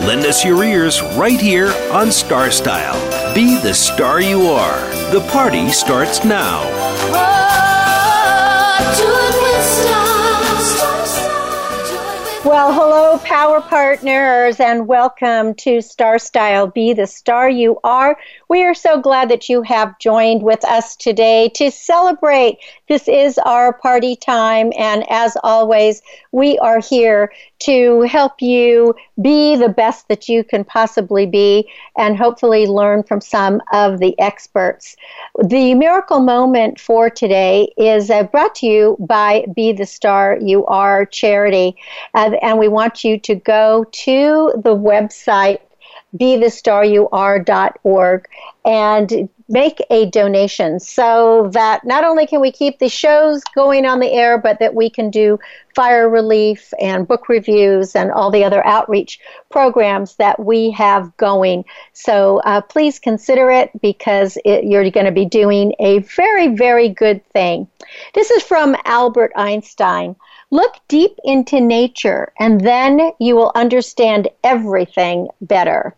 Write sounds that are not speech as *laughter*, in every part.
Lend us your ears right here on Star Style. Be the star you are. The party starts now. Well, hello, power partners, and welcome to Star Style Be the Star You Are. We are so glad that you have joined with us today to celebrate. This is our party time, and as always, we are here to help you be the best that you can possibly be and hopefully learn from some of the experts. The miracle moment for today is uh, brought to you by Be the Star You Are charity. Uh, and we want you to go to the website bethestaryouare.org and make a donation so that not only can we keep the shows going on the air, but that we can do fire relief and book reviews and all the other outreach programs that we have going. So uh, please consider it because it, you're going to be doing a very, very good thing. This is from Albert Einstein. Look deep into nature, and then you will understand everything better.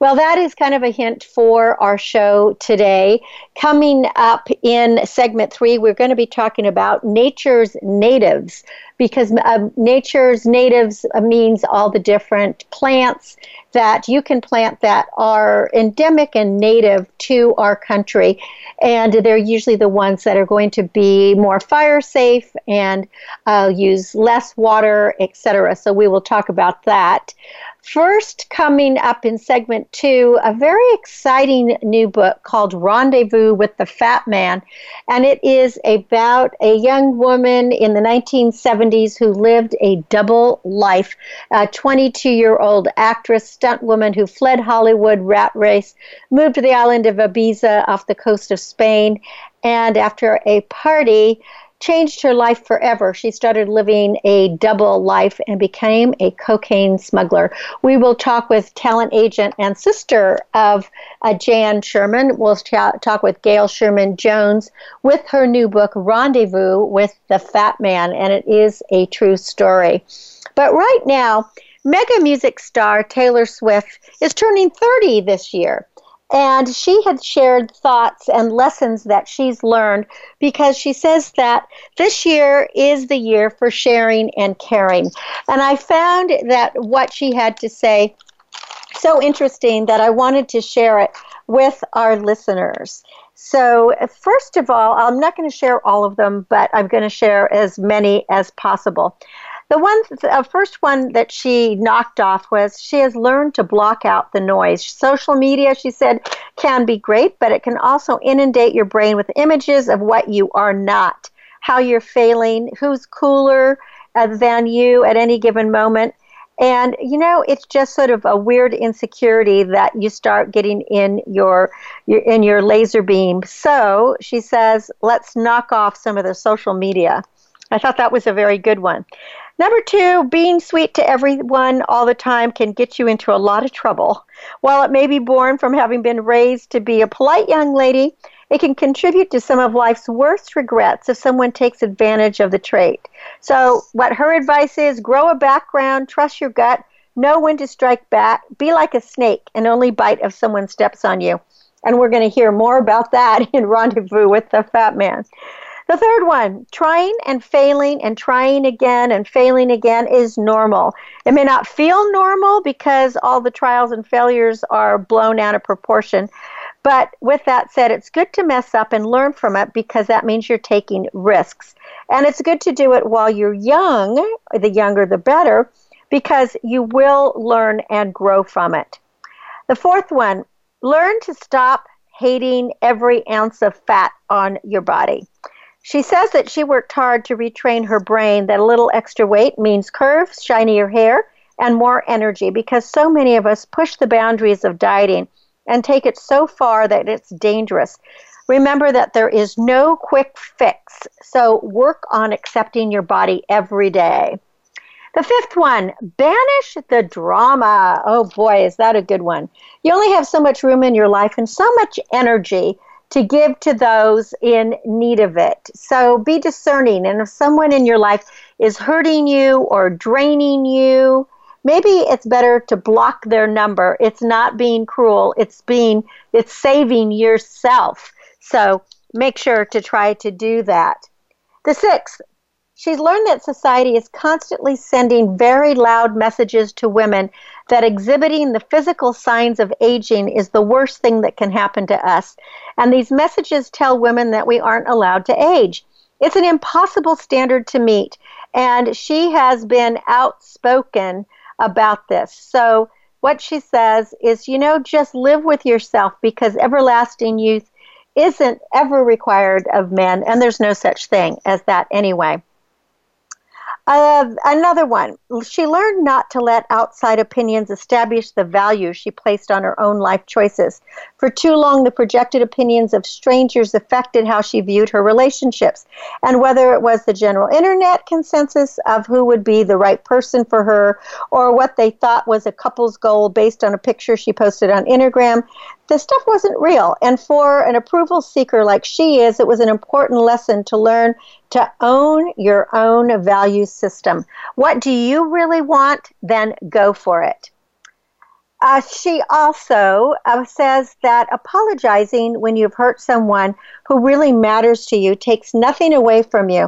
Well, that is kind of a hint for our show today. Coming up in segment three, we're going to be talking about nature's natives because uh, nature's natives means all the different plants that you can plant that are endemic and native to our country. And they're usually the ones that are going to be more fire safe and uh, use less water, etc. So we will talk about that. First, coming up in segment two, a very exciting new book called Rendezvous with the Fat Man. And it is about a young woman in the 1970s who lived a double life. A 22 year old actress, stunt woman who fled Hollywood rat race, moved to the island of Ibiza off the coast of Spain, and after a party, changed her life forever. She started living a double life and became a cocaine smuggler. We will talk with talent agent and sister of uh, Jan Sherman. We'll talk with Gail Sherman Jones with her new book, Rendezvous with the Fat Man, and it is a true story. But right now, mega music star Taylor Swift is turning 30 this year. And she had shared thoughts and lessons that she's learned because she says that this year is the year for sharing and caring. And I found that what she had to say so interesting that I wanted to share it with our listeners. So, first of all, I'm not going to share all of them, but I'm going to share as many as possible. The one, the first one that she knocked off was she has learned to block out the noise. Social media, she said, can be great, but it can also inundate your brain with images of what you are not, how you're failing, who's cooler uh, than you at any given moment. And you know, it's just sort of a weird insecurity that you start getting in your, your in your laser beam. So she says, let's knock off some of the social media. I thought that was a very good one. Number two, being sweet to everyone all the time can get you into a lot of trouble. While it may be born from having been raised to be a polite young lady, it can contribute to some of life's worst regrets if someone takes advantage of the trait. So, what her advice is grow a background, trust your gut, know when to strike back, be like a snake, and only bite if someone steps on you. And we're going to hear more about that *laughs* in Rendezvous with the Fat Man. The third one, trying and failing and trying again and failing again is normal. It may not feel normal because all the trials and failures are blown out of proportion. But with that said, it's good to mess up and learn from it because that means you're taking risks. And it's good to do it while you're young, the younger the better, because you will learn and grow from it. The fourth one, learn to stop hating every ounce of fat on your body. She says that she worked hard to retrain her brain that a little extra weight means curves, shinier hair, and more energy because so many of us push the boundaries of dieting and take it so far that it's dangerous. Remember that there is no quick fix, so work on accepting your body every day. The fifth one, banish the drama. Oh boy, is that a good one. You only have so much room in your life and so much energy to give to those in need of it. So be discerning. And if someone in your life is hurting you or draining you, maybe it's better to block their number. It's not being cruel, it's being it's saving yourself. So make sure to try to do that. The sixth, she's learned that society is constantly sending very loud messages to women that exhibiting the physical signs of aging is the worst thing that can happen to us. And these messages tell women that we aren't allowed to age. It's an impossible standard to meet. And she has been outspoken about this. So, what she says is, you know, just live with yourself because everlasting youth isn't ever required of men, and there's no such thing as that anyway. Uh, another one. She learned not to let outside opinions establish the value she placed on her own life choices. For too long, the projected opinions of strangers affected how she viewed her relationships. And whether it was the general internet consensus of who would be the right person for her, or what they thought was a couple's goal based on a picture she posted on Instagram, this stuff wasn't real. And for an approval seeker like she is, it was an important lesson to learn to own your own value system. What do you really want? Then go for it. Uh, she also uh, says that apologizing when you've hurt someone who really matters to you takes nothing away from you,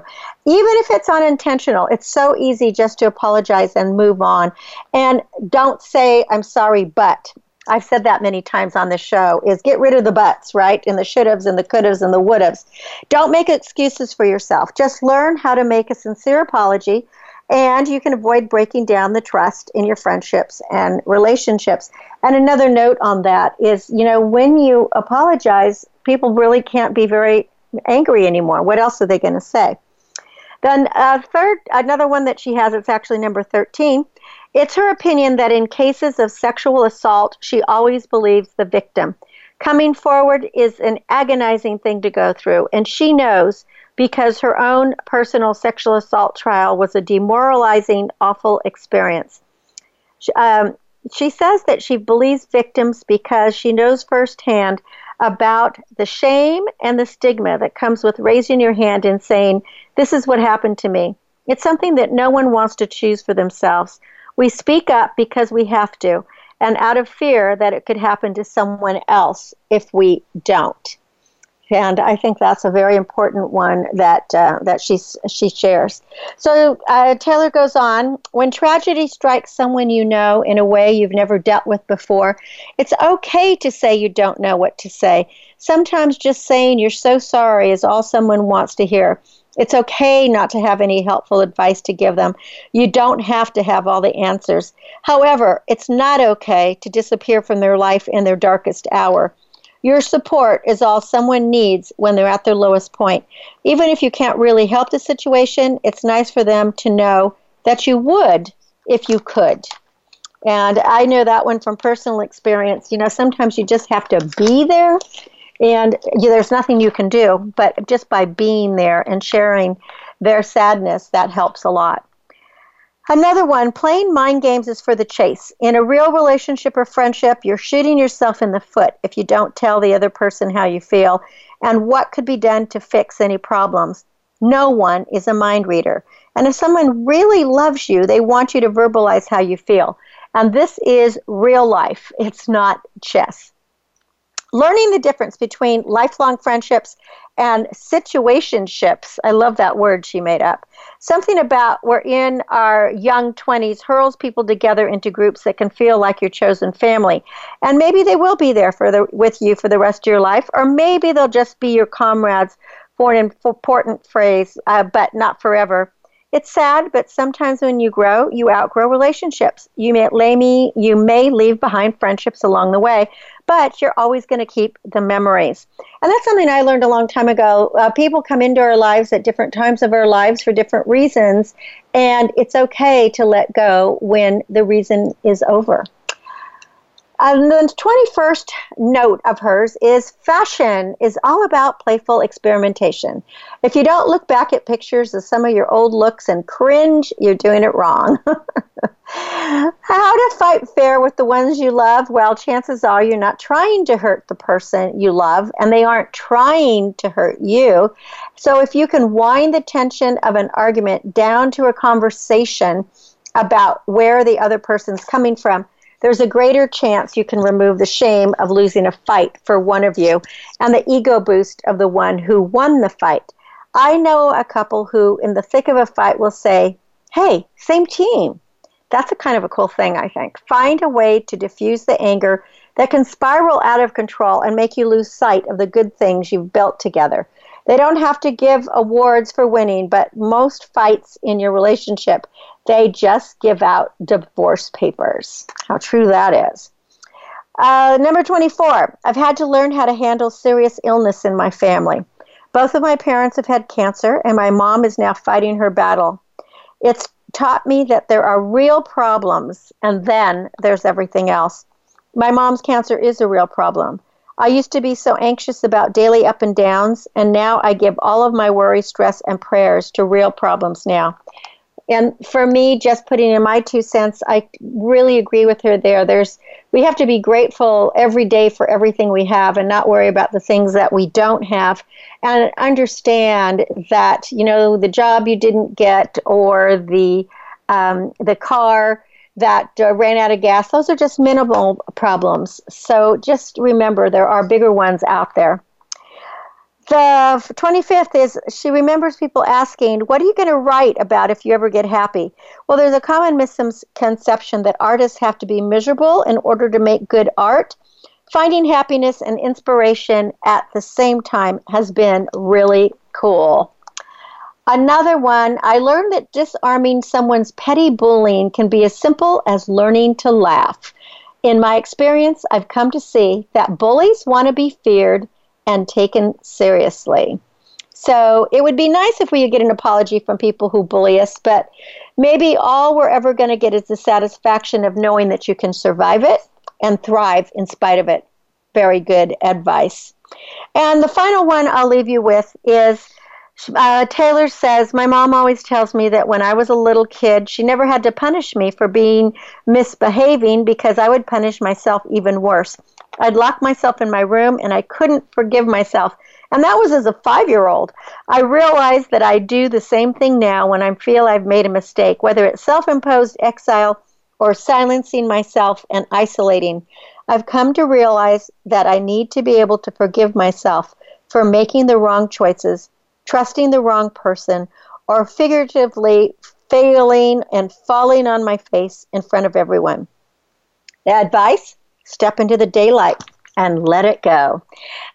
even if it's unintentional. It's so easy just to apologize and move on. And don't say, I'm sorry, but. I've said that many times on the show, is get rid of the buts, right? And the should haves and the could haves and the would haves. Don't make excuses for yourself. Just learn how to make a sincere apology, and you can avoid breaking down the trust in your friendships and relationships. And another note on that is, you know, when you apologize, people really can't be very angry anymore. What else are they going to say? Then, uh, third, another one that she has, it's actually number 13 it's her opinion that in cases of sexual assault, she always believes the victim. Coming forward is an agonizing thing to go through, and she knows because her own personal sexual assault trial was a demoralizing, awful experience. Um, she says that she believes victims because she knows firsthand about the shame and the stigma that comes with raising your hand and saying, This is what happened to me. It's something that no one wants to choose for themselves. We speak up because we have to, and out of fear that it could happen to someone else if we don't. And I think that's a very important one that uh, that she she shares. So uh, Taylor goes on: when tragedy strikes someone you know in a way you've never dealt with before, it's okay to say you don't know what to say. Sometimes just saying you're so sorry is all someone wants to hear. It's okay not to have any helpful advice to give them. You don't have to have all the answers. However, it's not okay to disappear from their life in their darkest hour. Your support is all someone needs when they're at their lowest point. Even if you can't really help the situation, it's nice for them to know that you would if you could. And I know that one from personal experience. You know, sometimes you just have to be there and there's nothing you can do, but just by being there and sharing their sadness, that helps a lot. Another one, playing mind games is for the chase. In a real relationship or friendship, you're shooting yourself in the foot if you don't tell the other person how you feel and what could be done to fix any problems. No one is a mind reader. And if someone really loves you, they want you to verbalize how you feel. And this is real life, it's not chess learning the difference between lifelong friendships and situationships. I love that word she made up. Something about we're in our young 20s hurls people together into groups that can feel like your chosen family. And maybe they will be there for the, with you for the rest of your life, or maybe they'll just be your comrades for an important phrase, uh, but not forever. It's sad, but sometimes when you grow, you outgrow relationships. You may, me, you may leave behind friendships along the way, but you're always going to keep the memories. And that's something I learned a long time ago. Uh, people come into our lives at different times of our lives for different reasons, and it's okay to let go when the reason is over. And the 21st note of hers is fashion is all about playful experimentation. If you don't look back at pictures of some of your old looks and cringe, you're doing it wrong. *laughs* How to fight fair with the ones you love? Well, chances are you're not trying to hurt the person you love, and they aren't trying to hurt you. So if you can wind the tension of an argument down to a conversation about where the other person's coming from, there's a greater chance you can remove the shame of losing a fight for one of you and the ego boost of the one who won the fight. I know a couple who, in the thick of a fight, will say, Hey, same team. That's a kind of a cool thing, I think. Find a way to diffuse the anger that can spiral out of control and make you lose sight of the good things you've built together. They don't have to give awards for winning, but most fights in your relationship they just give out divorce papers. How true that is. Uh, number 24, I've had to learn how to handle serious illness in my family. Both of my parents have had cancer, and my mom is now fighting her battle. It's taught me that there are real problems, and then there's everything else. My mom's cancer is a real problem. I used to be so anxious about daily up and downs, and now I give all of my worry, stress, and prayers to real problems now. And for me, just putting in my two cents, I really agree with her there. There's we have to be grateful every day for everything we have and not worry about the things that we don't have. And understand that you know the job you didn't get or the um, the car that uh, ran out of gas those are just minimal problems. So just remember there are bigger ones out there the 25th is she remembers people asking, What are you going to write about if you ever get happy? Well, there's a common misconception that artists have to be miserable in order to make good art. Finding happiness and inspiration at the same time has been really cool. Another one, I learned that disarming someone's petty bullying can be as simple as learning to laugh. In my experience, I've come to see that bullies want to be feared and taken seriously. So it would be nice if we could get an apology from people who bully us, but maybe all we're ever going to get is the satisfaction of knowing that you can survive it and thrive in spite of it. Very good advice. And the final one I'll leave you with is uh, Taylor says, My mom always tells me that when I was a little kid, she never had to punish me for being misbehaving because I would punish myself even worse. I'd lock myself in my room and I couldn't forgive myself. And that was as a five year old. I realize that I do the same thing now when I feel I've made a mistake, whether it's self imposed exile or silencing myself and isolating. I've come to realize that I need to be able to forgive myself for making the wrong choices, trusting the wrong person, or figuratively failing and falling on my face in front of everyone. The advice step into the daylight and let it go.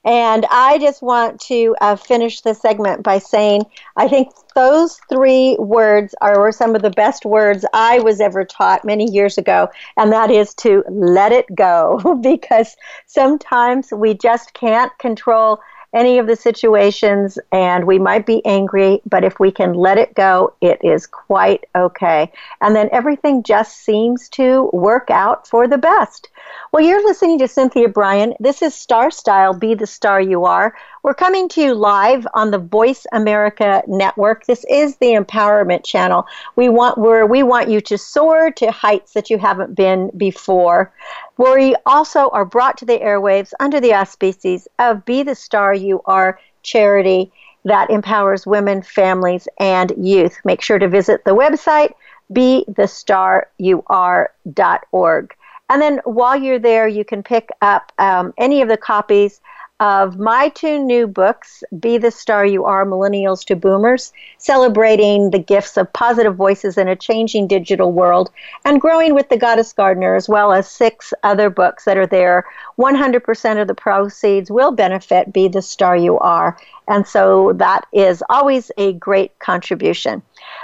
And I just want to uh, finish the segment by saying I think those three words are some of the best words I was ever taught many years ago, and that is to let it go *laughs* because sometimes we just can't control any of the situations and we might be angry, but if we can let it go, it is quite okay. And then everything just seems to work out for the best. Well, you're listening to Cynthia Brian. This is Star Style Be the Star You Are. We're coming to you live on the Voice America Network. This is the Empowerment Channel. We want where we want you to soar to heights that you haven't been before. Where We also are brought to the airwaves under the auspices of Be the Star You Are charity that empowers women, families, and youth. Make sure to visit the website bethestaryouare.org. And then while you're there, you can pick up um, any of the copies of my two new books, Be the Star You Are Millennials to Boomers, celebrating the gifts of positive voices in a changing digital world, and Growing with the Goddess Gardener, as well as six other books that are there. 100% of the proceeds will benefit Be the Star You Are. And so that is always a great contribution.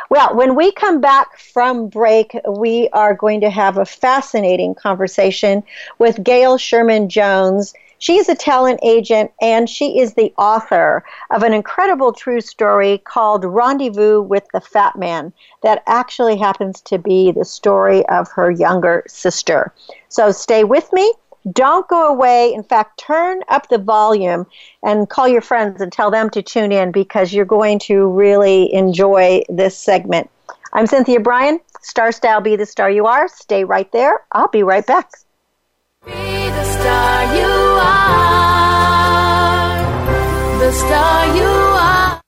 Well, when we come back from break, we are going to have a fascinating conversation with Gail Sherman Jones. She's a talent agent and she is the author of an incredible true story called Rendezvous with the Fat Man that actually happens to be the story of her younger sister. So stay with me. Don't go away. In fact, turn up the volume and call your friends and tell them to tune in because you're going to really enjoy this segment. I'm Cynthia Brian. Star Style Be the Star You Are. Stay right there. I'll be right back. Be the star you are. The star you are.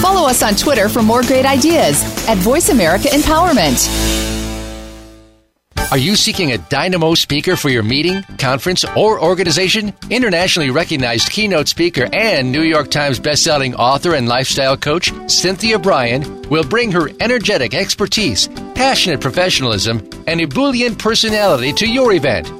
Follow us on Twitter for more great ideas at Voice America Empowerment. Are you seeking a dynamo speaker for your meeting, conference, or organization? Internationally recognized keynote speaker and New York Times bestselling author and lifestyle coach Cynthia Brian will bring her energetic expertise, passionate professionalism, and ebullient personality to your event.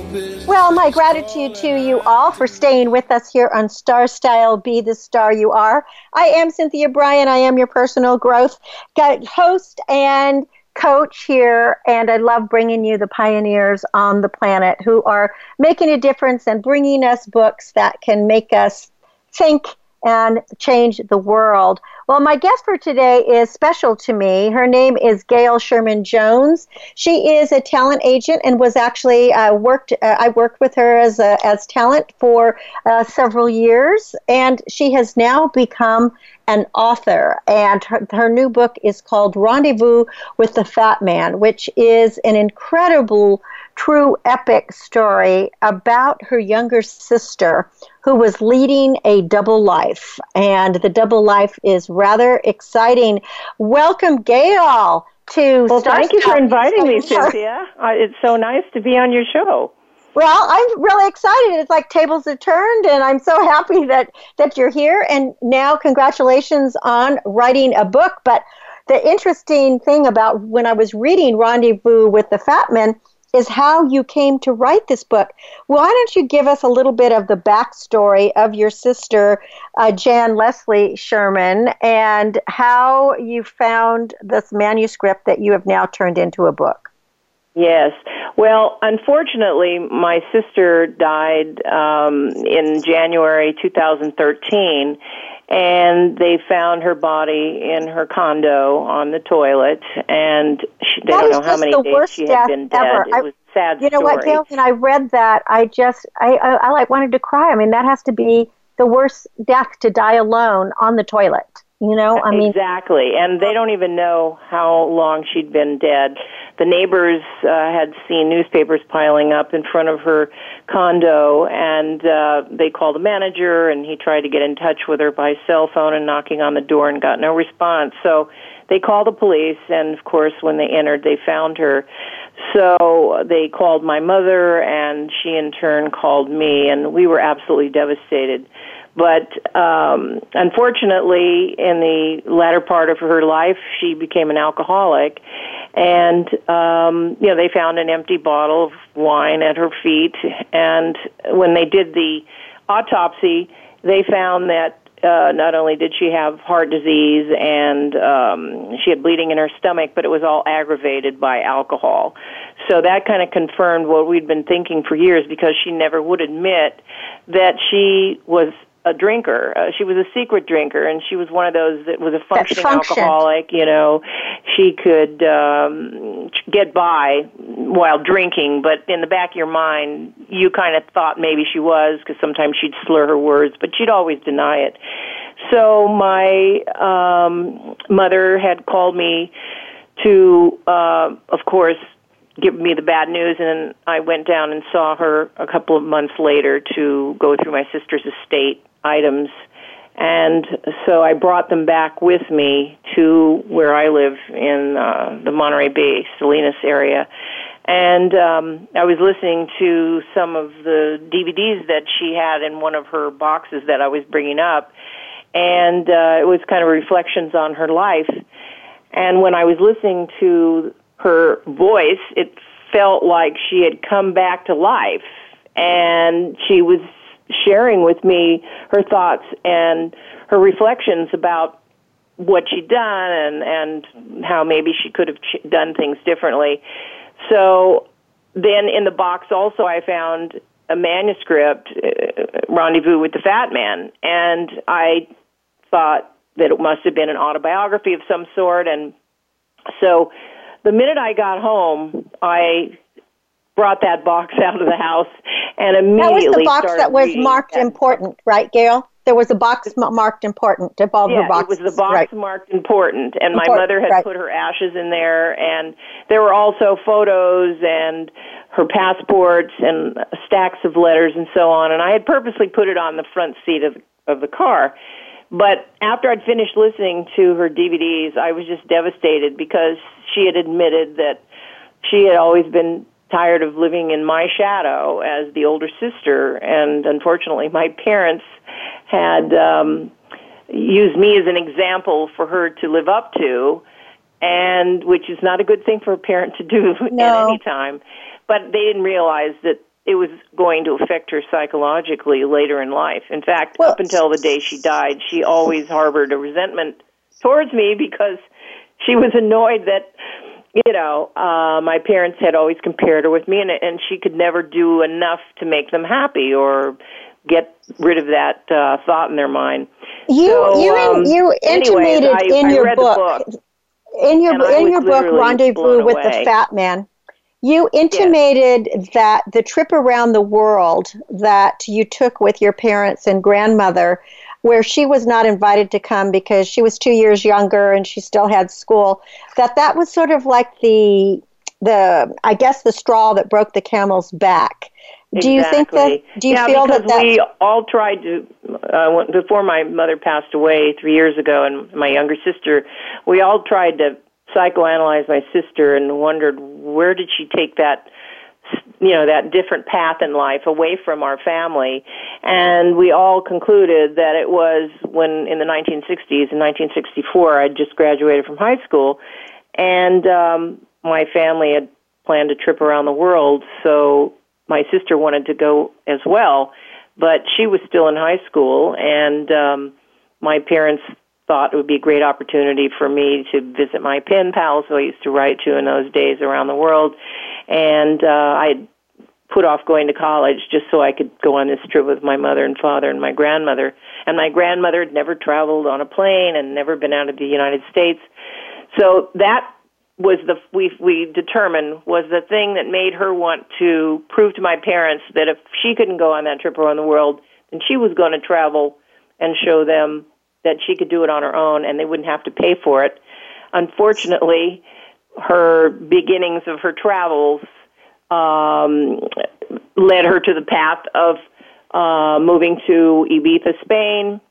well, my gratitude to you all for staying with us here on Star Style Be the Star You Are. I am Cynthia Brian. I am your personal growth host and coach here, and I love bringing you the pioneers on the planet who are making a difference and bringing us books that can make us think and change the world. Well, my guest for today is special to me. Her name is Gail Sherman Jones. She is a talent agent and was actually uh, worked. Uh, I worked with her as a, as talent for uh, several years, and she has now become an author. And her, her new book is called Rendezvous with the Fat Man, which is an incredible true epic story about her younger sister who was leading a double life. And the double life is rather exciting. Welcome, Gail, to Well, Star thank you for inviting me, *laughs* Cynthia. Uh, it's so nice to be on your show. Well, I'm really excited. It's like tables have turned, and I'm so happy that that you're here. And now, congratulations on writing a book. But the interesting thing about when I was reading Rendezvous with the Fat Man is how you came to write this book. Why don't you give us a little bit of the backstory of your sister, uh, Jan Leslie Sherman, and how you found this manuscript that you have now turned into a book? Yes. Well, unfortunately, my sister died um, in January 2013, and they found her body in her condo on the toilet, and she, they that don't know how many days she had been dead. Ever. It was sad. You know story. what, Gail? When I read that, I just, I, I, I like wanted to cry. I mean, that has to be the worst death to die alone on the toilet. You know, I mean, exactly, and they don't even know how long she'd been dead. The neighbors uh, had seen newspapers piling up in front of her condo, and uh, they called the manager, and he tried to get in touch with her by cell phone and knocking on the door and got no response. So they called the police, and of course, when they entered, they found her. So they called my mother, and she in turn called me, and we were absolutely devastated. But um, unfortunately, in the latter part of her life, she became an alcoholic, and um, you know they found an empty bottle of wine at her feet. And when they did the autopsy, they found that uh, not only did she have heart disease and um, she had bleeding in her stomach, but it was all aggravated by alcohol. So that kind of confirmed what we'd been thinking for years because she never would admit that she was a drinker. Uh, she was a secret drinker, and she was one of those that was a functioning alcoholic. You know, she could um, get by while drinking, but in the back of your mind, you kind of thought maybe she was because sometimes she'd slur her words, but she'd always deny it. So my um, mother had called me to, uh, of course, give me the bad news and I went down and saw her a couple of months later to go through my sister's estate items. And so I brought them back with me to where I live in uh, the Monterey Bay, Salinas area. And um, I was listening to some of the DVDs that she had in one of her boxes that I was bringing up. And uh, it was kind of reflections on her life. And when I was listening to her voice, it felt like she had come back to life. And she was sharing with me her thoughts and her reflections about what she'd done and and how maybe she could have ch- done things differently. So then in the box also I found a manuscript, uh, Rendezvous with the Fat Man, and I thought that it must have been an autobiography of some sort. And so the minute I got home, I brought that box *laughs* out of the house and immediately that was the box that was marked that. important, right, Gail? There was a box marked important above yeah, her box. it was the box right. marked important, and my mother had right. put her ashes in there, and there were also photos and her passports and stacks of letters and so on. And I had purposely put it on the front seat of of the car. But after I'd finished listening to her DVDs, I was just devastated because she had admitted that she had always been tired of living in my shadow as the older sister, and unfortunately, my parents had um, used me as an example for her to live up to, and which is not a good thing for a parent to do *laughs* No. at any time. But they didn't realize that it was going to affect her psychologically later in life. In fact, Well- up until the day she died, she always harbored a resentment towards me because she was annoyed that you know uh my parents had always compared her with me and and she could never do enough to make them happy or get rid of that uh thought in their mind You So, you um, in, you anyways, intimated I- in I your book, book, in your in your book Rendezvous with away. the Fat Man. You intimated that the trip around the world that you took with your parents and grandmother, where she was not invited to come because she was two years younger and she still had school, that that was sort of like the the I guess the straw that broke the camel's back. Do you think that? Do you yeah, feel because that that's we all tried to uh, before my mother passed away three years ago, and my younger sister, we all tried to psychoanalyze my sister and wondered where did she take that you know that different path in life away from our family. And we all concluded that it was when in the 1960s in 1964 I'd just graduated from high school. And um my family had planned a trip around the world so my sister wanted to go as well. But she was still in high school and um my parents thought it would be a great opportunity for me to visit my pen pals who I used to write to in those days around the world and uh I put off going to college just so I could go on this trip with my mother and father and my grandmother. And my grandmother had never traveled on a plane and never been out of the United States. So that was the we we determined was the thing that made her want to prove to my parents that if she couldn't go on that trip around the world, then she was going to travel and show them that she could do it on her own and they wouldn't have to pay for it. Unfortunately, her beginnings of her travels um, led her to the path of uh, moving to Ibiza, Spain.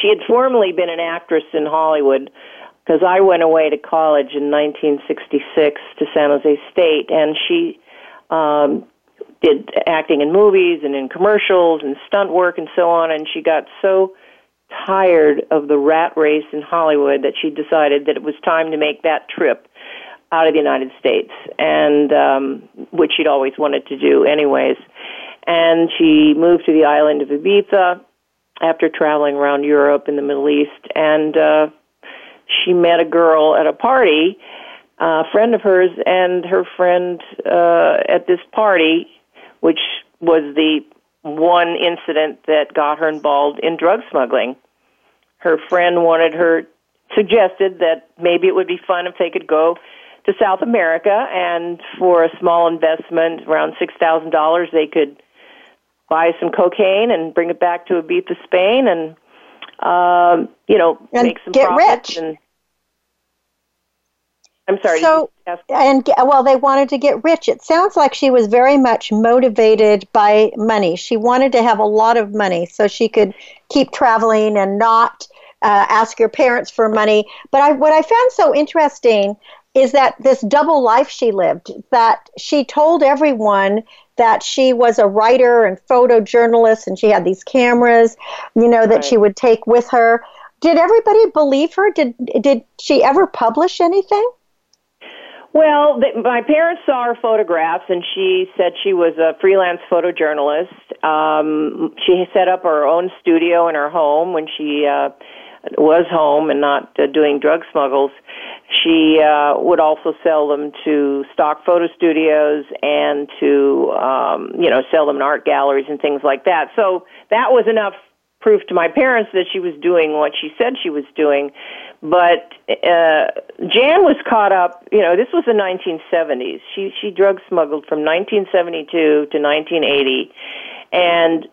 She had formerly been an actress in Hollywood because I went away to college in 1966 to San Jose State, and she um, did acting in movies and in commercials and stunt work and so on. And she got so tired of the rat race in Hollywood that she decided that it was time to make that trip out of the United States, and um, which she'd always wanted to do, anyways. And she moved to the island of Ibiza after traveling around Europe and the Middle East, and uh, she met a girl at a party, a friend of hers, and her friend uh, at this party, which was the one incident that got her involved in drug smuggling. Her friend wanted her, suggested that maybe it would be fun if they could go to South America, and for a small investment, around six thousand dollars, they could buy some cocaine and bring it back to Ibiza, Spain, and um, you know and make some get profits. rich. And I'm sorry. So, and well, they wanted to get rich. It sounds like she was very much motivated by money. She wanted to have a lot of money so she could keep traveling and not uh, ask your parents for money. But I, what I found so interesting is that this double life she lived, that she told everyone that she was a writer and photojournalist and she had these cameras, you know, that Right. she would take with her. Did everybody believe her? Did did she ever publish anything? Well, th my parents saw her photographs, and she said she was a freelance photojournalist. Um, she set up her own studio in her home when she uh, was home and not uh, doing drug smuggles. She uh, would also sell them to stock photo studios and to, um, you know, sell them in art galleries and things like that. So that was enough proof to my parents that she was doing what she said she was doing. But uh, Jan was caught up. You know, this was the 1970s. She she drug smuggled from 1972 to 1980, and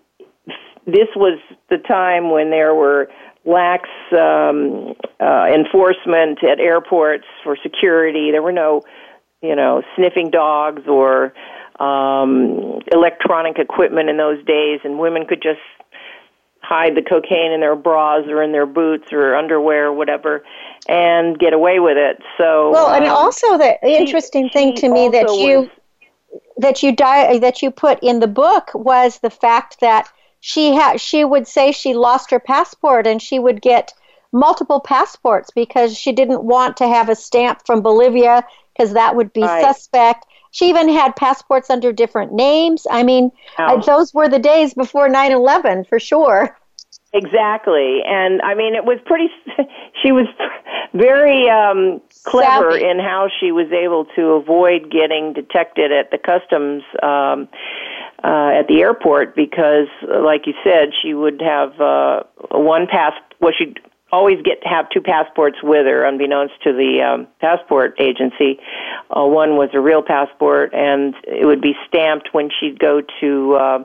this was the time when there were lax um, uh, enforcement at airports for security. There were no, you know, sniffing dogs or um, electronic equipment in those days, and women could just hide the cocaine in their bras or in their boots or underwear or whatever and get away with it. So Well, and um, also the interesting thing she to me that you was- that you di- that you put in the book was the fact that she had she would say she lost her passport and she would get multiple passports because she didn't want to have a stamp from Bolivia because that would be Right. suspect. She even had passports under different names. I mean, Ouch. those were the days before 9/11 for sure. Exactly, and I mean, it was pretty. *laughs* She was very um, clever Savvy. in how she was able to avoid getting detected at the customs um, uh, at the airport because, like you said, she would have uh, one pass. Well, she'd always get to have two passports with her, unbeknownst to the um, passport agency. Uh, one was a real passport, and it would be stamped when she'd go to. Uh,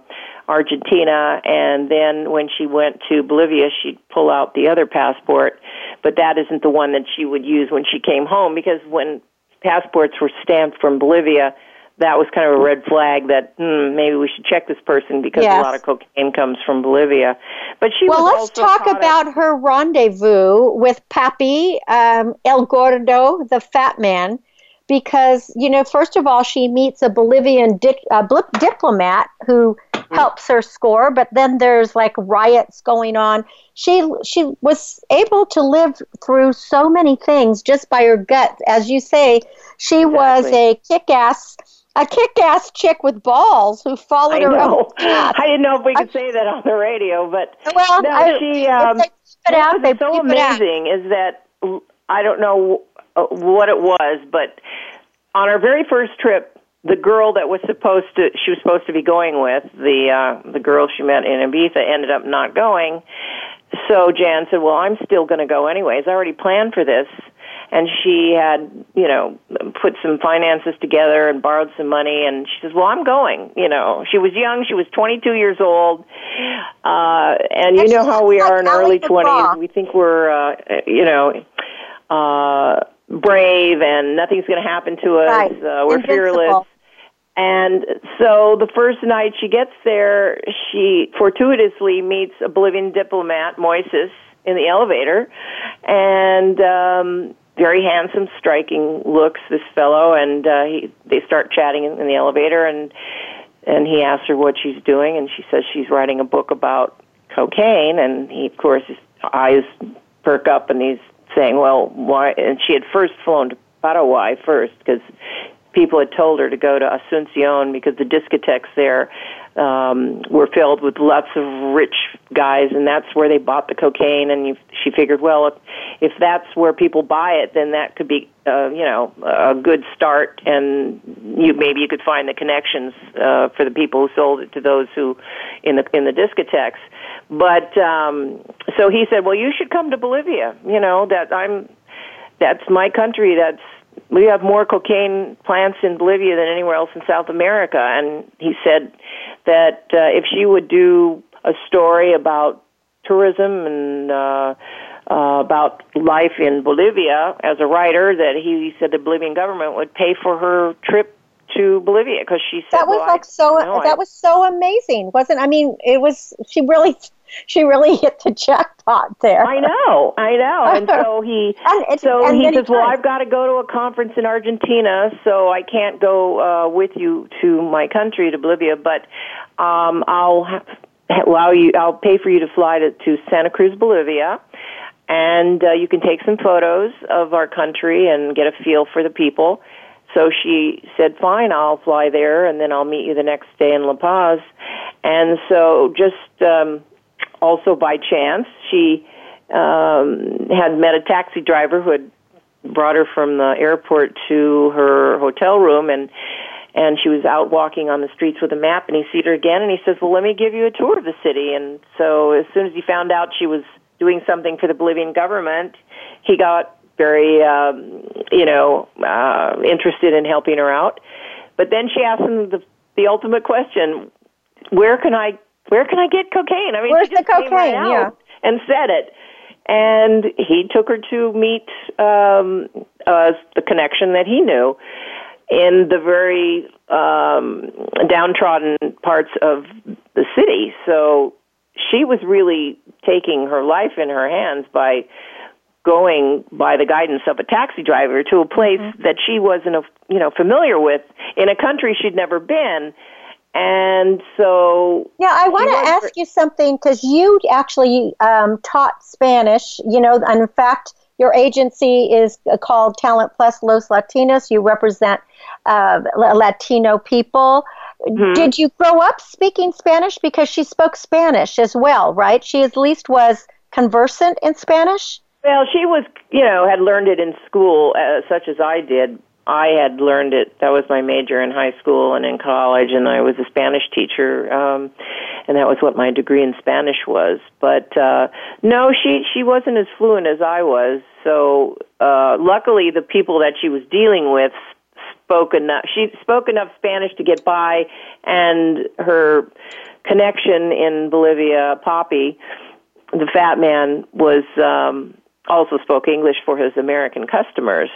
Argentina, and then when she went to Bolivia, she'd pull out the other passport, but that isn't the one that she would use when she came home because when passports were stamped from Bolivia, that was kind of a red flag that hmm, maybe we should check this person because Yes. a lot of cocaine comes from Bolivia. But she well, let's talk about her rendezvous with Papi um, El Gordo, the fat man, because you know, first of all, she meets a Bolivian di- uh, diplomat who helps her score, but then there's like riots going on. She she was able to live through so many things just by her gut, as you say. She was a kick-ass. A kick-ass chick with balls who followed I her know. *laughs* I didn't know if we could say that on the radio, but Well, no, I- she. Um, if they keep it out, so keep it out. amazing is that I don't know uh, what it was, but on our very first trip, the girl that was supposed to she was supposed to be going with the uh, the girl she met in Ibiza ended up not going. So Jan said, "Well, I'm still going to go anyways. I already planned for this." And she had, you know, put some finances together and borrowed some money and she says well i'm going you know. She was young she was 22 years old uh and you know how we are in our early 20s we think we're uh you know uh brave and nothing's going to happen to us. Right. uh, we're Invincible. fearless. And so the first night she gets there, she fortuitously meets a Bolivian diplomat, Moises, in the elevator, and um, very handsome, striking looks this fellow, and uh, he, they start chatting in, in the elevator, and and he asks her what she's doing, and she says she's writing a book about cocaine, and he, of course, his eyes perk up, and he's saying, "Well, why?" And she had first flown to Paraguay first because people had told her to go to Asuncion because the discotheques there um, were filled with lots of rich guys, and that's where they bought the cocaine. And you, she figured, well, if, if that's where people buy it, then that could be, uh, you know, a good start, and you maybe you could find the connections uh, for the people who sold it to those who in the in the discotheques. But um, so he said, well, you should come to Bolivia. You know that I'm that's my country. That's we have more cocaine plants in Bolivia than anywhere else in South America. And he said that uh, if she would do a story about tourism and uh, uh, about life in Bolivia as a writer, that he said the Bolivian government would pay for her trip to Bolivia because she said That was well, like I, so. no, I- that was so amazing, wasn't? I mean, it was. She really, *laughs* she really hit the jackpot there. I know, I know. And so he, *laughs* And so he says, "Well. I've got to go to a conference in Argentina, so I can't go uh, with you to my country, to Bolivia, but um, I'll ha- allow you. I'll pay for you to fly to, to Santa Cruz, Bolivia." And uh, you can take some photos of our country and get a feel for the people. So she said, "Fine, I'll fly there, and then I'll meet you the next day in La Paz." And so, just um, also by chance, she um, had met a taxi driver who had brought her from the airport to her hotel room, and and she was out walking on the streets with a map, and he sees her again, and he says, "Well, let me give you a tour of the city." And so, as soon as he found out she was doing something for the Bolivian government, he got very, um, you know, uh, interested in helping her out. But then she asked him the the ultimate question: Where can I where can I get cocaine? I mean, Where's the came right cocaine? out Yeah. and said it. And he took her to meet um, uh, the connection that he knew in the very um, downtrodden parts of the city. So she was really taking her life in her hands by going by the guidance of a taxi driver to a place that she wasn't you know familiar with in a country she'd never been and so yeah, I want to ask you something because you actually um, taught Spanish. You know, and in fact, your agency is uh, called Talent Plus Los Latinos. You represent uh, Latino people. Mm-hmm. Did you grow up speaking Spanish? Because she spoke Spanish as well, right? She at least was conversant in Spanish. Well, she was, you know, had learned it in school, uh, such as I did. I had learned it. That was my major in high school and in college, and I was a Spanish teacher, um, and that was what my degree in Spanish was. But uh, no, she she wasn't as fluent as I was. So uh, luckily, the people that she was dealing with spoke enough. She spoke enough Spanish to get by, and her connection in Bolivia, Poppy, the fat man, was um, also spoke English for his American customers.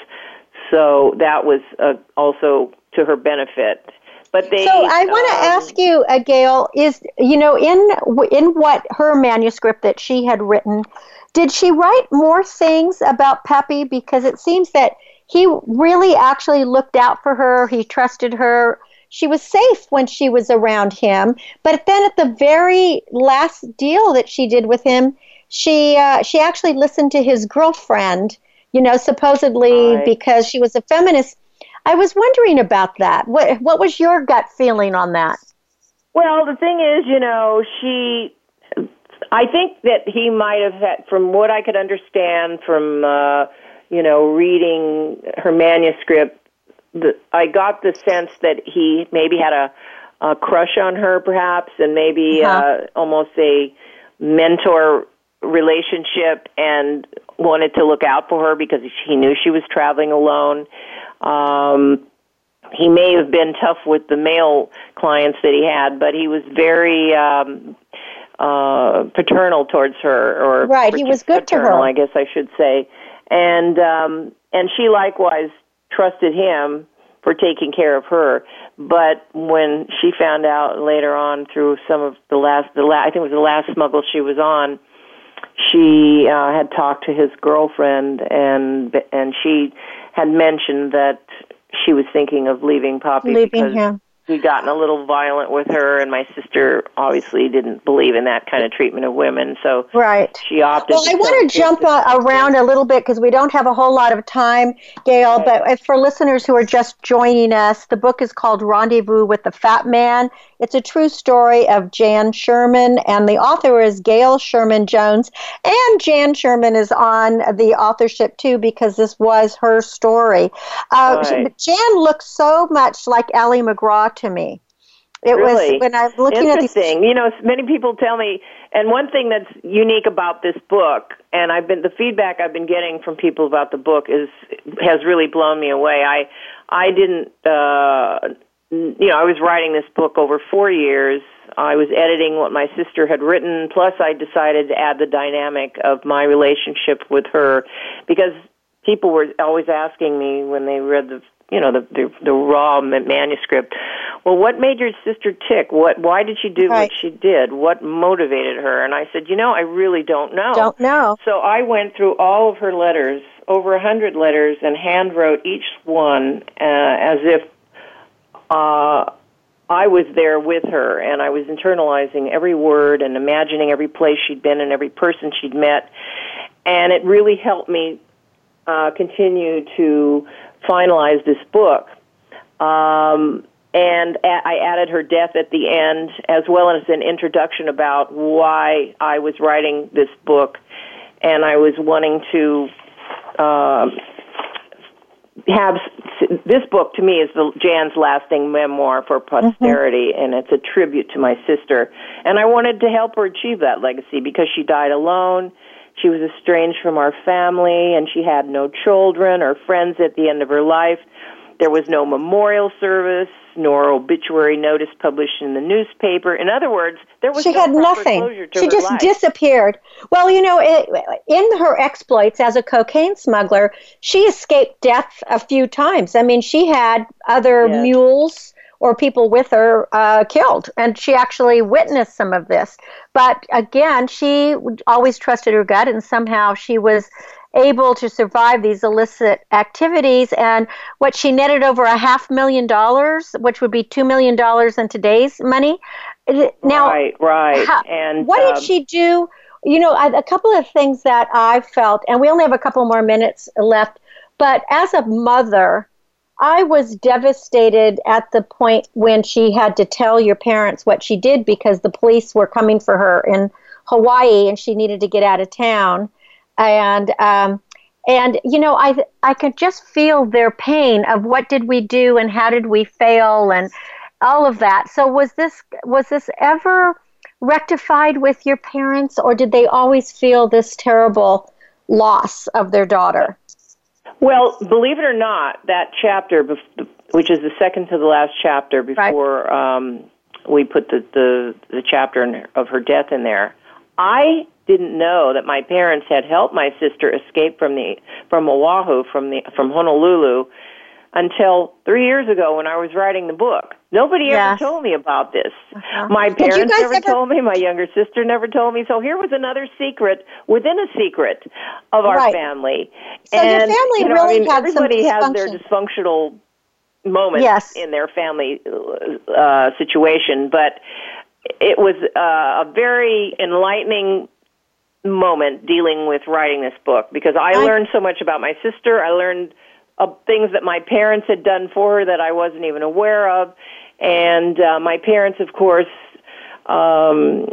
So that was uh, also to her benefit. But they. So I want to um, ask you, uh, Gail, is you know in in what her manuscript that she had written, did she write more things about Pepe? Because it seems that he really actually looked out for her. He trusted her. She was safe when she was around him. But then at the very last deal that she did with him, she uh, she actually listened to his girlfriend. You know, supposedly Right. because she was a feminist. I was wondering about that. What what was your gut feeling on that? Well, the thing is, you know, she. I think that he might have had, from what I could understand from, uh, you know, reading her manuscript, the, I got the sense that he maybe had a, a crush on her, perhaps, and maybe Uh-huh. uh, almost a mentor relationship, and wanted to look out for her because he knew she was traveling alone. Um, he may have been tough with the male clients that he had, but he was very um, uh, paternal towards her, or right. He was good paternal, to her. I guess I should say, and um, and she likewise trusted him for taking care of her. But when she found out later on through some of the last, the last, I think it was the last smuggle she was on, she uh, had talked to his girlfriend, and and she had mentioned that she was thinking of leaving Poppy Leaving because him. He'd gotten a little violent with her, and my sister obviously didn't believe in that kind of treatment of women, so Right. she opted. Well, I want to jump sister. uh, around a little bit because we don't have a whole lot of time, Gail. But if for listeners who are just joining us, the book is called Rendezvous with the Fat Man. It's a true story of Jan Sherman, and the author is Gail Sherman Jones. And Jan Sherman is on the authorship too because this was her story. Uh, Right. Jan looks so much like Ali MacGraw to me. It really? was when I'm looking at these. You know, many people tell me, and one thing that's unique about this book, and I've been the feedback I've been getting from people about the book is has really blown me away. I I didn't, uh, you know, I was writing this book over four years. I was editing what my sister had written. Plus, I decided to add the dynamic of my relationship with her because people were always asking me when they read the you know the the, the raw ma- manuscript well what made your sister tick what why did she do Right. what she did what motivated her and i said you know i really don't know don't know. so i went through all of her letters over a hundred letters and hand wrote each one uh, as if uh I was there with her and I was internalizing every word and imagining every place she'd been and every person she'd met. And it really helped me uh, continue to finalize this book. Um, and a- I added her death at the end, as well as an introduction about why I was writing this book, and I was wanting to um, have this book. To me, is the Jan's lasting memoir for posterity, and it's a tribute to my sister. And I wanted to help her achieve that legacy because she died alone. She was estranged from our family, and she had no children or friends at the end of her life. There was no memorial service nor obituary notice published in the newspaper. In other words, there was she no had nothing. She just life. disappeared. Well, you know, in her exploits as a cocaine smuggler, she escaped death a few times. I mean, she had other Yes. mules or people with her uh, killed, and she actually witnessed some of this. But again, she always trusted her gut, and somehow she was able to survive these illicit activities and what she netted over a half million dollars which would be two million dollars in today's money now right, right. how- and what um, did she do? You know, a couple of things that I felt, and we only have a couple more minutes left, but as a mother, I was devastated at the point when she had to tell your parents what she did because the police were coming for her in Hawaii and she needed to get out of town. And, um, and you know, I I could just feel their pain of what did we do and how did we fail and all of that. So was this was this ever rectified with your parents, or did they always feel this terrible loss of their daughter? Well, believe it or not, that chapter, bef- which is the second to the last chapter before um, we put the, the the chapter of her death in there, I didn't know that my parents had helped my sister escape from the from Oahu from the from Honolulu until three years ago when I was writing the book. Nobody Yes. ever told me about this. Uh-huh. My parents never ever- told me. My younger sister never told me. So here was another secret within a secret of our Right. family. So your family you know, really I mean, some everybody has their dysfunctional moments Yes. in their family uh, situation, but it was uh, a very enlightening moment dealing with writing this book because I, I- learned so much about my sister. I learned of things that my parents had done for her that I wasn't even aware of, and uh, my parents, of course, um,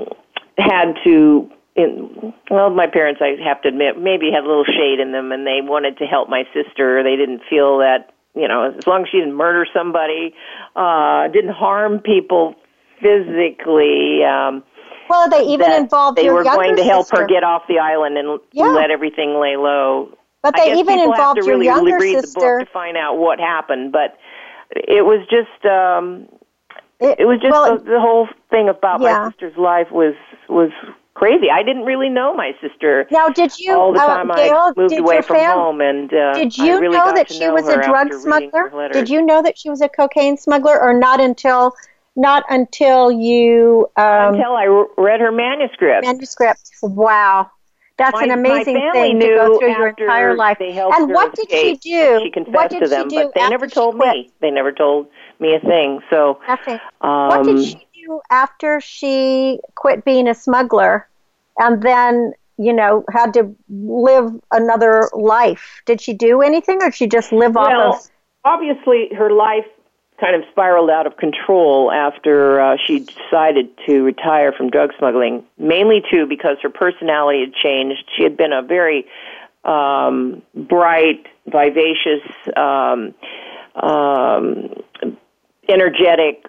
had to. In, well, my parents, I have to admit, maybe had a little shade in them, and they wanted to help my sister. They didn't feel that, you know, as long as she didn't murder somebody, uh, didn't harm people physically. Um, Well, they even involved they were going to help sister. her get off the island and Yeah. let everything lay low. But they even involved your really younger read sister. the book to find out what happened. But it was just um, It, it was just well, the, the whole thing about Yeah. my sister's life was was crazy. I didn't really know my sister now, did you, all the uh, time Gail, I moved away from fam- home, and uh, Did you really know that she know was a drug after reading her smuggler? Did you know that she was a cocaine smuggler, or not until not until you um, Until I read her manuscript. manuscript? Wow, that's My- an amazing thing to go through your entire life. And what did she do? She confessed what did to them, she do but they never told me. They never told me a thing. So, Nothing. um, what did she do after she quit being a smuggler, and then you know had to live another life? Did she do anything, or did she just live well, off of? obviously, her life kind of spiraled out of control after uh, she decided to retire from drug smuggling. Mainly too because her personality had changed. She had been a very um, bright, vivacious, um, um, energetic.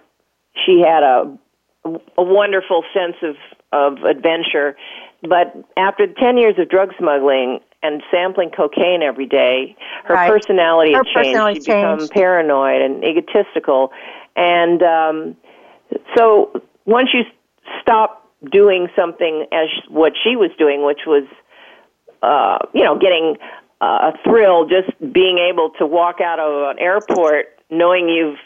She had a a wonderful sense of of adventure. But after 10 years of drug smuggling and sampling cocaine every day, her Right. personality Her had changed. personality She'd become paranoid and egotistical. And um, so once you stop doing something as what she was doing, which was, uh, you know, getting uh, a thrill just being able to walk out of an airport knowing you've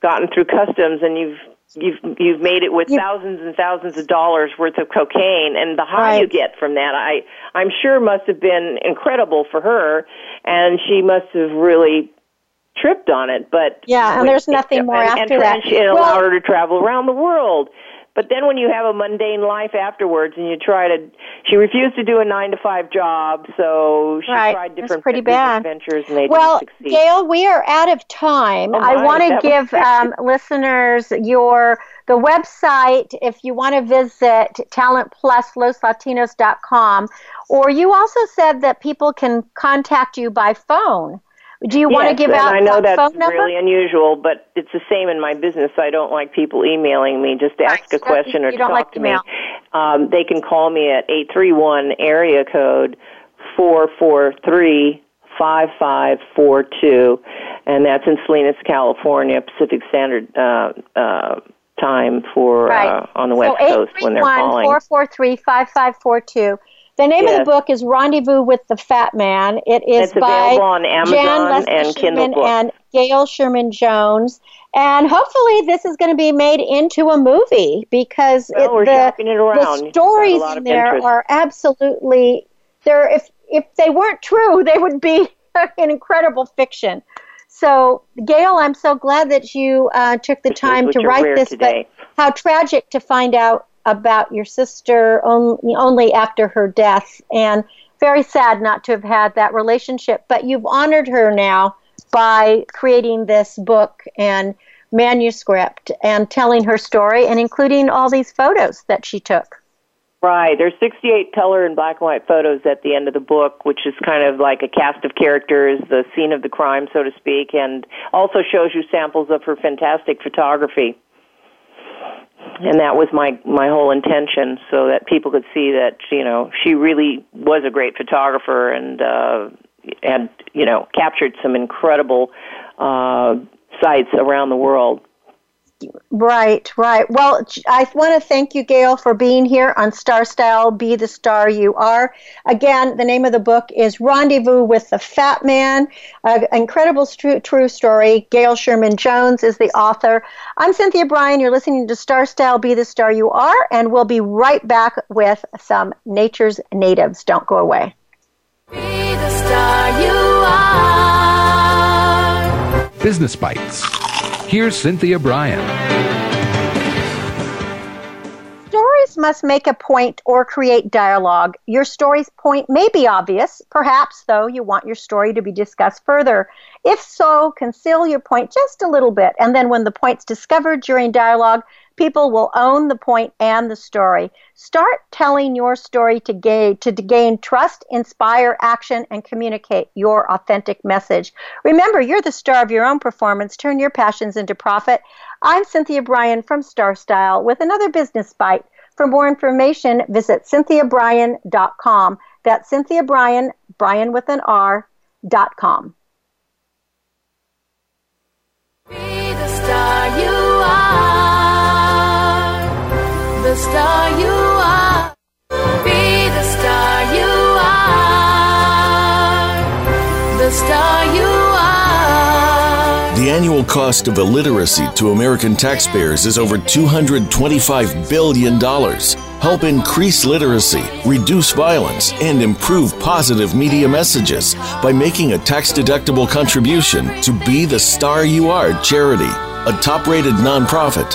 gotten through customs and you've you've you've made it with You- thousands and thousands of dollars worth of cocaine and the high you get from that I I'm sure must have been incredible for her and she must have really tripped on it but Yeah, and there's nothing more and, after and that. and, It Well- allowed her to travel around the world but then when you have a mundane life afterwards and you try to she refused to do a 9 to 5 job so she Right. tried That's different pretty bad. ventures and they Well, didn't succeed Gail, we are out of time. Oh, I want *laughs* to give um, listeners your the website if you want to visit talentpluslosLatinos.com. Or you also said that people can contact you by phone. Do you want to Yes, give out I know that that's phone number? really unusual, but it's the same in my business. I don't like people emailing me just to Right, ask so a question or to talk like to me. Um, they can call me at eight three one area code four four three five five four two, and that's in Salinas, California, Pacific Standard uh, uh, time for Right. uh, on the West so Coast when they're calling. 831-443-5542. The name of the book is Rendezvous with the Fat Man. It is It's by on Jan Amazon Leslie and Kindle Sherman and Gail Sherman Jones. And hopefully this is going to be made into a movie because Well, it, the, it the It's got a stories in there interest. are absolutely they're if if they weren't true, they would be *laughs* an incredible fiction. So, Gail, I'm so glad that you uh, took the This time to write this. today. But how tragic to find out about your sister only, only after her death, and very sad not to have had that relationship. But you've honored her now by creating this book and manuscript and telling her story and including all these photos that she took. Right. There's 68 color and black and white photos at the end of the book, which is kind of like a cast of characters, the scene of the crime, so to speak, and also shows you samples of her fantastic photography. And that was my my whole intention, so that people could see that you know she really was a great photographer and uh, had you know captured some incredible uh, sites around the world. Right, right. Well, I want to thank you, Gail, for being here on Star Style Be the Star You Are. Again, the name of the book is Rendezvous with the Fat Man, an incredible stru- true story. Gail Sherman Jones is the author. I'm Cynthia Brian. You're listening to Star Style Be the Star You Are, and we'll be right back with some Nature's Natives. Don't go away. Be the star you are. Business Bites. Here's Cynthia Brian. Stories must make a point or create dialogue. Your story's point may be obvious. Perhaps, though, you want your story to be discussed further. If so, conceal your point just a little bit, and then when the point's discovered during dialogue, people will own the point and the story. Start telling your story to gain, to gain trust, inspire action, and communicate your authentic message. Remember, you're the star of your own performance. Turn your passions into profit. I'm Cynthia Brian from Star Style with another business bite. For more information, visit cynthiabrian.com. That's Cynthia Brian, Brian with an R, dot com. Be the star you The star you are. Be the star you are. The star you are. The annual cost of illiteracy to American taxpayers is over $225 billion. Help increase literacy, reduce violence, and improve positive media messages by making a tax deductible contribution to Be the Star You Are charity. A top rated nonprofit,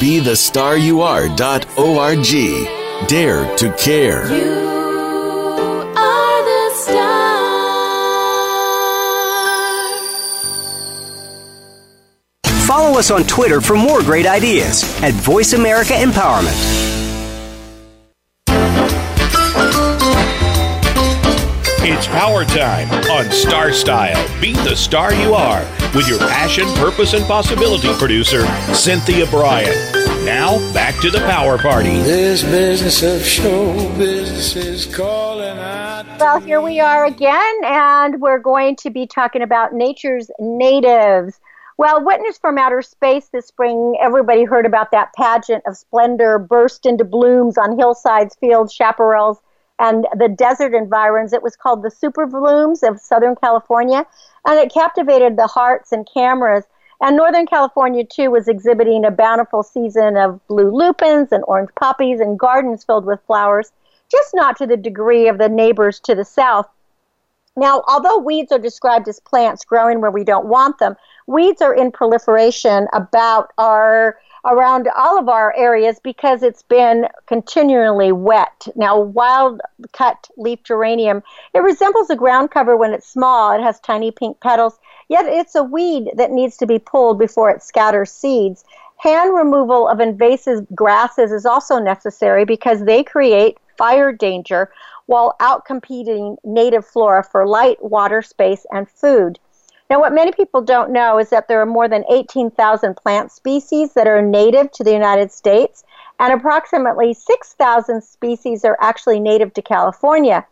BeTheStarYouAre.org. Dare to care. You are the star. Follow us on Twitter for more great ideas at Voice America Empowerment. Power time on Star Style. Be the star you are with your passion, purpose, and possibility producer, Cynthia Brian. Now, back to the power party. This business of show business is calling out. Well, here we are again, and we're going to be talking about nature's natives. Well, Witness from Outer Space this spring, everybody heard about that pageant of splendor burst into blooms on hillsides, fields, chaparrals, and the desert environs. It was called the Super Blooms of Southern California, and it captivated the hearts and cameras. And Northern California, too, was exhibiting a bountiful season of blue lupins and orange poppies and gardens filled with flowers, just not to the degree of the neighbors to the south. Now, although weeds are described as plants growing where we don't want them, weeds are in proliferation about our around all of our areas because it's been continually wet. Now, wild cut leaf geranium, it resembles a ground cover when it's small. It has tiny pink petals, yet it's a weed that needs to be pulled before it scatters seeds. Hand removal of invasive grasses is also necessary because they create fire danger while outcompeting native flora for light, water, space, and food. Now, what many people don't know is that there are more than 18,000 plant species that are native to the United States, and approximately 6,000 species are actually native to California.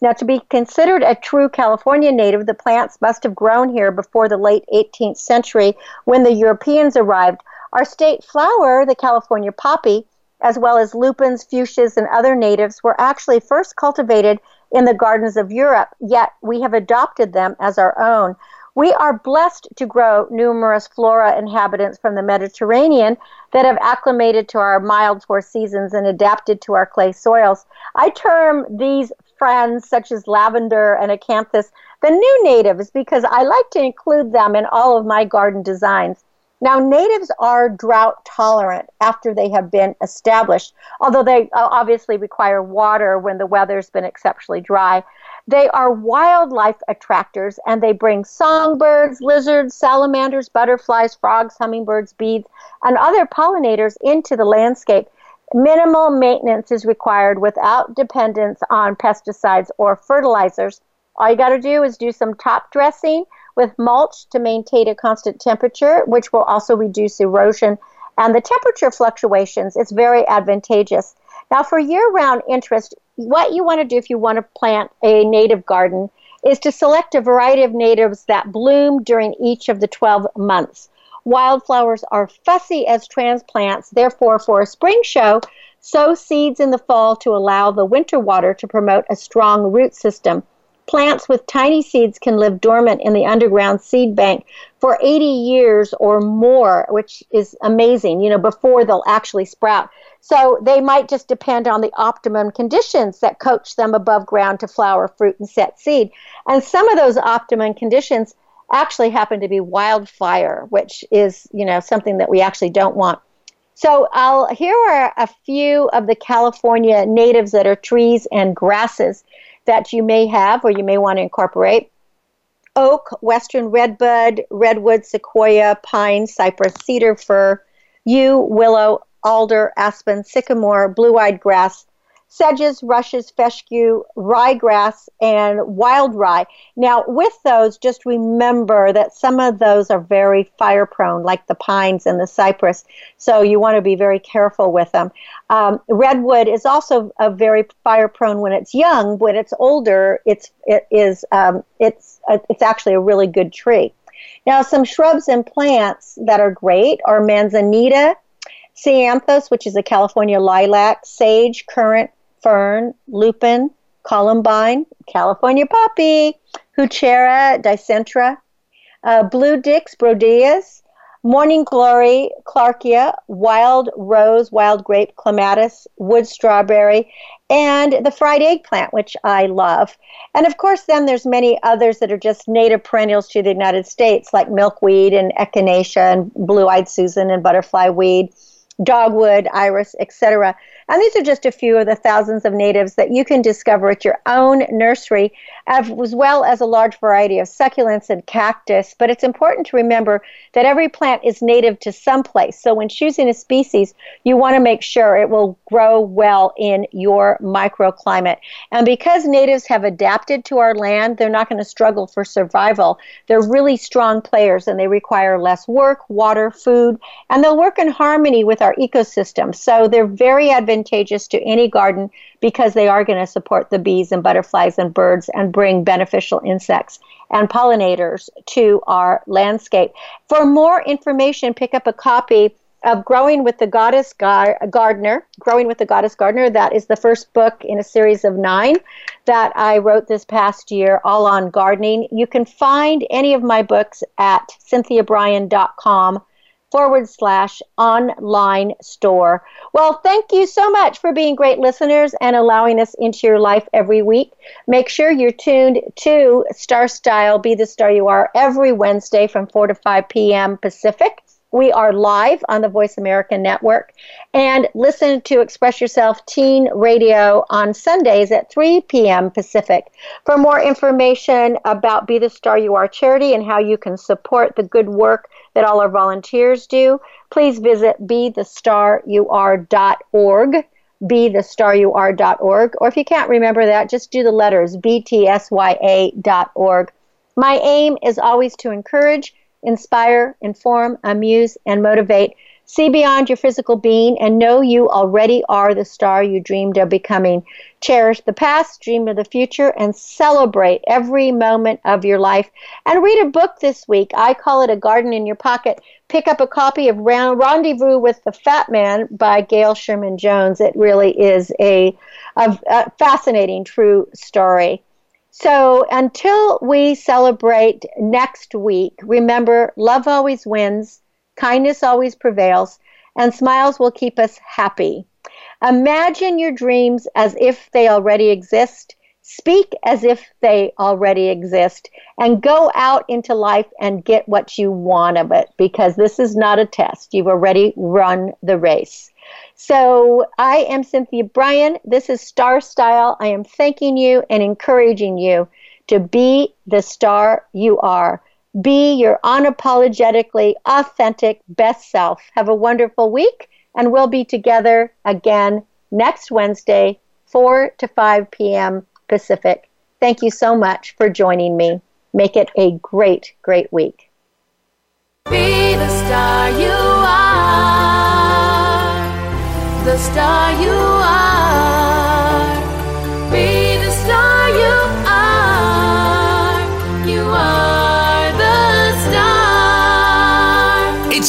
Now, to be considered a true California native, the plants must have grown here before the late 18th century when the Europeans arrived. Our state flower, the California poppy, as well as lupins, fuchsias, and other natives, were actually first cultivated in the gardens of Europe, yet we have adopted them as our own. We are blessed to grow numerous flora inhabitants from the Mediterranean that have acclimated to our mild four seasons and adapted to our clay soils. I term these friends, such as lavender and acanthus, the new natives because I like to include them in all of my garden designs. Now, natives are drought tolerant after they have been established, although they uh, obviously require water when the weather's been exceptionally dry. They are wildlife attractors and they bring songbirds, lizards, salamanders, butterflies, frogs, hummingbirds, bees, and other pollinators into the landscape. Minimal maintenance is required without dependence on pesticides or fertilizers. All you got to do is do some top dressing with mulch to maintain a constant temperature, which will also reduce erosion and the temperature fluctuations. It's very advantageous. Now, for year round interest, what you want to do if you want to plant a native garden is to select a variety of natives that bloom during each of the 12 months. Wildflowers are fussy as transplants, therefore, for a spring show, sow seeds in the fall to allow the winter water to promote a strong root system. Plants with tiny seeds can live dormant in the underground seed bank for 80 years or more, which is amazing, you know, before they'll actually sprout. So they might just depend on the optimum conditions that coach them above ground to flower, fruit, and set seed. And some of those optimum conditions actually happen to be wildfire, which is, you know, something that we actually don't want. So I'll here are a few of the California natives that are trees and grasses. that you may have or you may want to incorporate oak, western redbud, redwood, sequoia, pine, cypress, cedar, fir, yew, willow, alder, aspen, sycamore, blue eyed grass, sedges, rushes, fescue, ryegrass, and wild rye. Now, with those, just remember that some of those are very fire prone, like the pines and the cypress. So you want to be very careful with them. Um, redwood is also a very fire prone when it's young. When it's older, it's it is um, it's uh, it's actually a really good tree. Now, some shrubs and plants that are great are manzanita, Ceanothus, which is a California lilac, sage, currant, fern, lupin, columbine, California poppy, Heuchera, dicentra, uh, blue dix, brodiaeas, morning glory, clarkia, wild rose, wild grape, clematis, wood strawberry, and the fried eggplant, which I love. And of course, then there's many others that are just native perennials to the United States, like milkweed and echinacea and blue-eyed Susan and butterfly weed, dogwood, iris, etc. And these are just a few of the thousands of natives that you can discover at your own nursery, as well as a large variety of succulents and cactus. But it's important to remember that every plant is native to some place. So when choosing a species, you want to make sure it will grow well in your microclimate. And because natives have adapted to our land, they're not going to struggle for survival. They're really strong players and they require less work, water, food, and they'll work in harmony with our ecosystem. So they're very advantageous advantageous to any garden because they are going to support the bees and butterflies and birds and bring beneficial insects and pollinators to our landscape. For more information, pick up a copy of Growing with the Goddess Gar- Gardener. Growing with the Goddess Gardener. That is the first book in a series of nine that I wrote this past year, all on gardening. You can find any of my books at cynthiabrian.com forward slash online store. Well, thank you so much for being great listeners and allowing us into your life every week. Make sure you're tuned to Star Style, Be the Star You Are, every Wednesday from 4 to 5 p.m. Pacific. We are live on the Voice America Network. And listen to Express Yourself Teen Radio on Sundays at 3 p.m. Pacific. For more information about Be the Star You Are charity and how you can support the good work that all our volunteers do, please visit bethestaryouare.org bethestaryouare.org or if you can't remember that just do the letters btsya.org my aim is always to encourage inspire inform amuse and motivate See beyond your physical being and know you already are the star you dreamed of becoming. Cherish the past, dream of the future, and celebrate every moment of your life. And read a book this week. I call it A Garden in Your Pocket. Pick up a copy of Rendezvous with the Fat Man by Gail Sherman Jones. It really is a, a, a fascinating, true story. So until we celebrate next week, remember love always wins Kindness always prevails, and smiles will keep us happy. Imagine your dreams as if they already exist. Speak as if they already exist. And go out into life and get what you want of it because this is not a test. You've already run the race. So I am Cynthia Brian. This is Star Style. I am thanking you and encouraging you to be the star you are. Be your unapologetically authentic best self. Have a wonderful week, and we'll be together again next Wednesday, 4 to 5 p.m. Pacific. Thank you so much for joining me. Make it a great, great week. Be the star you are, the star you are.